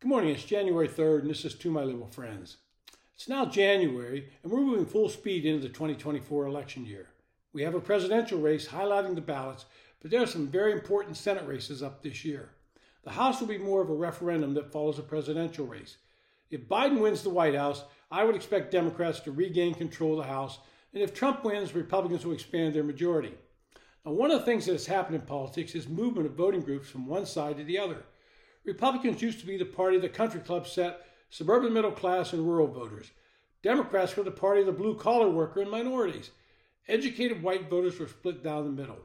Good morning, it's January 3rd, and this is To My Liberal Friends. It's now January, and we're moving full speed into the 2024 election year. We have a presidential race highlighting the ballots, but there are some very important Senate races up this year. The House will be more of a referendum that follows a presidential race. If Biden wins the White House, I would expect Democrats to regain control of the House, and if Trump wins, Republicans will expand their majority. Now, one of the things that has happened in politics is movement of voting groups from one side to the other. Republicans used to be the party of the country club set suburban middle class and rural voters. Democrats were the party of the blue collar worker and minorities. Educated white voters were split down the middle.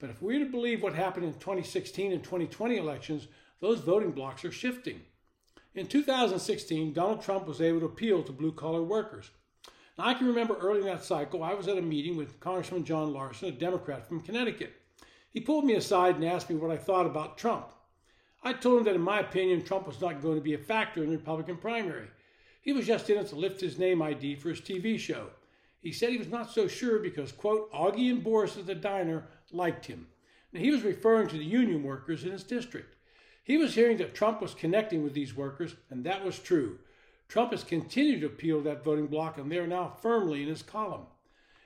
But if we're to believe what happened in 2016 and 2020 elections, those voting blocs are shifting. In 2016, Donald Trump was able to appeal to blue collar workers. Now, I can remember early in that cycle, I was at a meeting with Congressman John Larson, a Democrat from Connecticut. He pulled me aside and asked me what I thought about Trump. I told him that, in my opinion, Trump was not going to be a factor in the Republican primary. He was just in it to lift his name ID for his TV show. He said he was not so sure because, quote, Augie and Boris at the diner liked him. Now, he was referring to the union workers in his district. He was hearing that Trump was connecting with these workers, and that was true. Trump has continued to appeal that voting bloc, and they are now firmly in his column.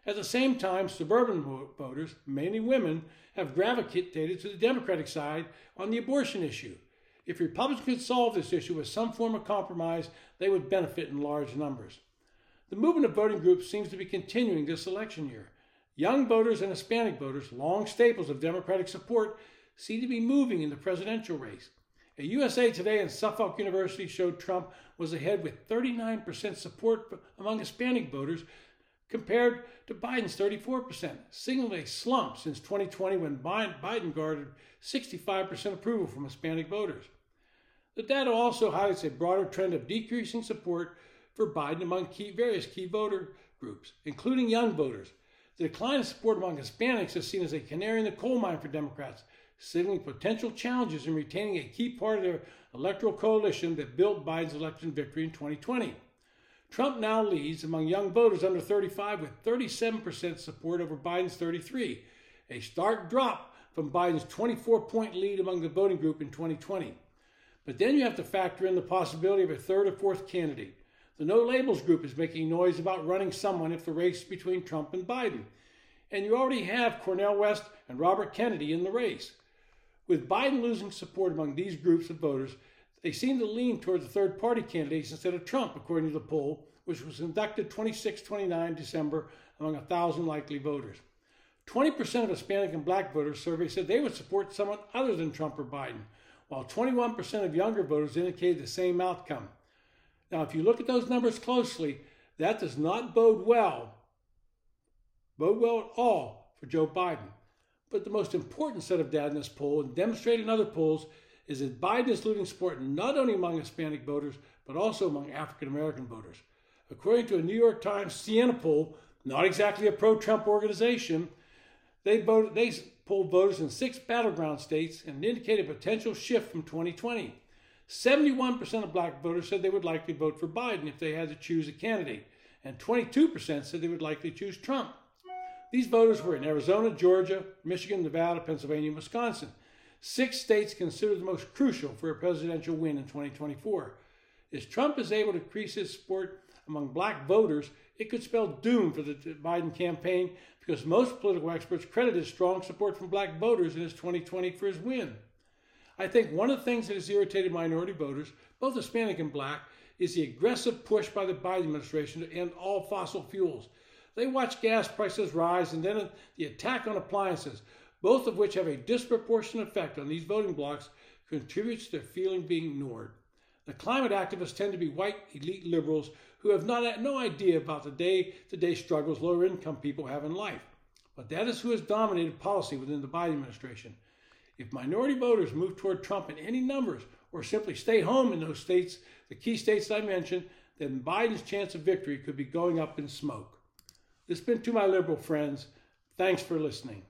At the same time, suburban voters, mainly women, have gravitated to the Democratic side on the abortion issue. If Republicans could solve this issue with some form of compromise, they would benefit in large numbers. The movement of voting groups seems to be continuing this election year. Young voters and Hispanic voters, long staples of Democratic support, seem to be moving in the presidential race. A USA Today and Suffolk University showed Trump was ahead with 39% support among Hispanic voters compared to Biden's 34%, signaling a slump since 2020 when Biden garnered 65% approval from Hispanic voters. The data also highlights a broader trend of decreasing support for Biden among key, various key voter groups, including young voters. The decline in support among Hispanics is seen as a canary in the coal mine for Democrats, signaling potential challenges in retaining a key part of their electoral coalition that built Biden's election victory in 2020. Trump now leads among young voters under 35 with 37% support over Biden's 33, a stark drop from Biden's 24 point lead among the voting group in 2020. But then you have to factor in the possibility of a third or fourth candidate. The No Labels group is making noise about running someone if the race between Trump and Biden. And you already have Cornel West and Robert Kennedy in the race. With Biden losing support among these groups of voters, they seem to lean toward the third party candidates instead of Trump, according to the poll, which was conducted 26 29 December among 1,000 likely voters. 20% of Hispanic and black voters surveyed said they would support someone other than Trump or Biden, while 21% of younger voters indicated the same outcome. Now, if you look at those numbers closely, that does not bode well, bode well at all for Joe Biden. But the most important set of data in this poll, and demonstrated in other polls, is that Biden is losing support not only among Hispanic voters, but also among African American voters. According to a New York Times Siena poll, not exactly a pro-Trump organization, they voted they polled voters in six battleground states and indicated a potential shift from 2020. 71% of black voters said they would likely vote for Biden if they had to choose a candidate, and 22% said they would likely choose Trump. These voters were in Arizona, Georgia, Michigan, Nevada, Pennsylvania, and Wisconsin. Six states considered the most crucial for a presidential win in 2024. If Trump is able to increase his support among black voters, it could spell doom for the Biden campaign because most political experts credit his strong support from black voters in his 2020 for his win. I think one of the things that has irritated minority voters, both Hispanic and black, is the aggressive push by the Biden administration to end all fossil fuels. They watch gas prices rise and then the attack on appliances, both of which have a disproportionate effect on these voting blocs, contributes to their feeling being ignored. The climate activists tend to be white elite liberals who have not, no idea about the day to day struggles lower income people have in life. But that is who has dominated policy within the Biden administration. If minority voters move toward Trump in any numbers or simply stay home in those states, the key states I mentioned, then Biden's chance of victory could be going up in smoke. This has been to my liberal friends. Thanks for listening.